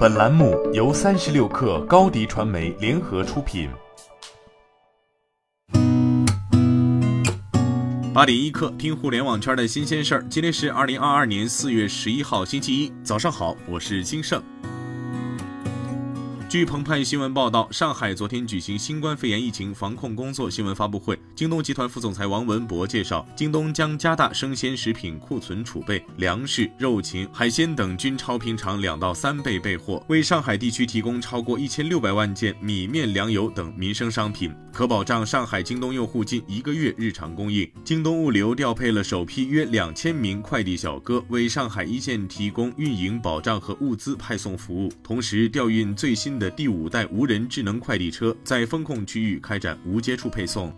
本栏目由三十六氪高低传媒联合出品。八点一刻，听互联网圈的新鲜事儿。今天是二零二二年四月十一号，星期一，早上好，我是金盛。据澎湃新闻报道，上海昨天举行新冠肺炎疫情防控工作新闻发布会。京东集团副总裁王文博介绍，京东将加大生鲜食品库存储备，粮食、肉禽、海鲜等均超平常两到三倍备货，为上海地区提供超过一千六百万件米面粮油等民生商品，可保障上海京东用户近一个月日常供应。京东物流调配了首批约两千名快递小哥，为上海一线提供运营保障和物资派送服务，同时调运最新。的第五代无人智能快递车在风控区域开展无接触配送。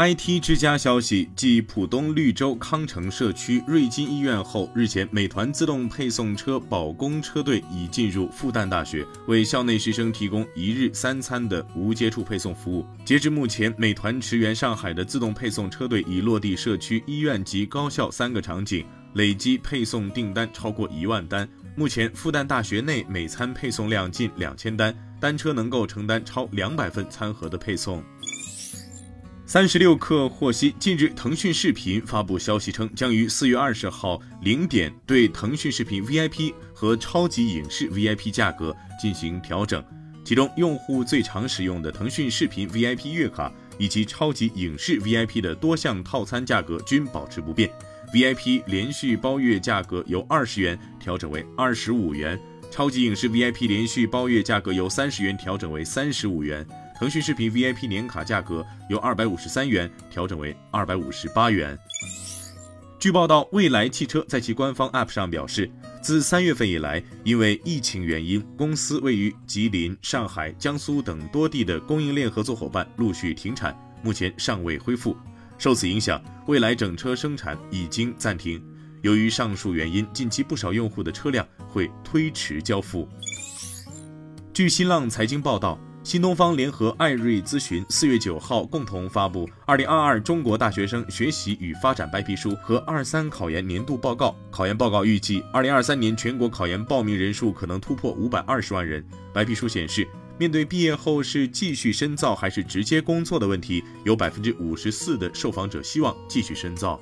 IT 之家消息，继浦东绿洲康城社区瑞金医院后，日前美团自动配送车保工车队已进入复旦大学，为校内师生提供一日三餐的无接触配送服务。截至目前，美团驰援上海的自动配送车队已落地社区、医院及高校三个场景，累计配送订单超过一万单。目前，复旦大学内每餐配送量近两千单，单车能够承担超两百份餐盒的配送。三十六氪获悉，近日腾讯视频发布消息称，将于四月二十号零点对腾讯视频 VIP 和超级影视 VIP 价格进行调整，其中用户最常使用的腾讯视频 VIP 月卡以及超级影视 VIP 的多项套餐价格均保持不变。VIP 连续包月价格由二十元调整为二十五元，超级影视 VIP 连续包月价格由三十元调整为三十五元，腾讯视频 VIP 年卡价格由二百五十三元调整为二百五十八元。据报道，蔚来汽车在其官方 App 上表示，自三月份以来，因为疫情原因，公司位于吉林、上海、江苏等多地的供应链合作伙伴陆续停产，目前尚未恢复。受此影响，未来整车生产已经暂停。由于上述原因，近期不少用户的车辆会推迟交付。据新浪财经报道，新东方联合艾瑞咨询四月九号共同发布《二零二二中国大学生学习与发展白皮书》和二三考研年度报告。考研报告预计，二零二三年全国考研报名人数可能突破五百二十万人。白皮书显示。面对毕业后是继续深造还是直接工作的问题，有百分之五十四的受访者希望继续深造。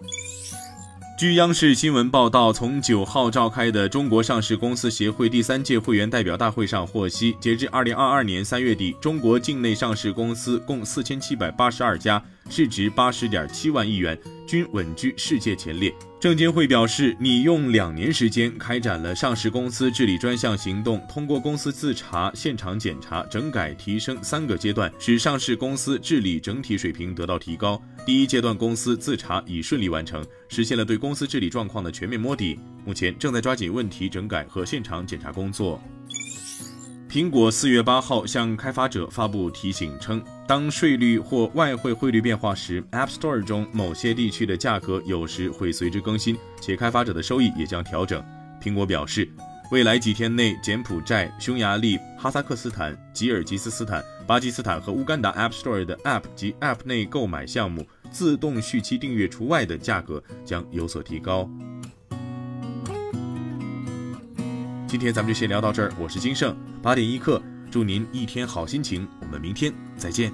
据央视新闻报道，从九号召开的中国上市公司协会第三届会员代表大会上获悉，截至二零二二年三月底，中国境内上市公司共四千七百八十二家。市值八十点七万亿元，均稳居世界前列。证监会表示，拟用两年时间开展了上市公司治理专项行动，通过公司自查、现场检查、整改、提升三个阶段，使上市公司治理整体水平得到提高。第一阶段公司自查已顺利完成，实现了对公司治理状况的全面摸底。目前正在抓紧问题整改和现场检查工作。苹果四月八号向开发者发布提醒称，当税率或外汇汇率变化时，App Store 中某些地区的价格有时会随之更新，且开发者的收益也将调整。苹果表示，未来几天内，柬埔寨、匈牙利、哈萨克斯坦、吉尔吉斯斯坦、巴基斯坦和乌干达 App Store 的 App 及 App 内购买项目自动续期订阅除外的价格将有所提高。今天咱们就先聊到这儿，我是金盛八点一刻，祝您一天好心情，我们明天再见。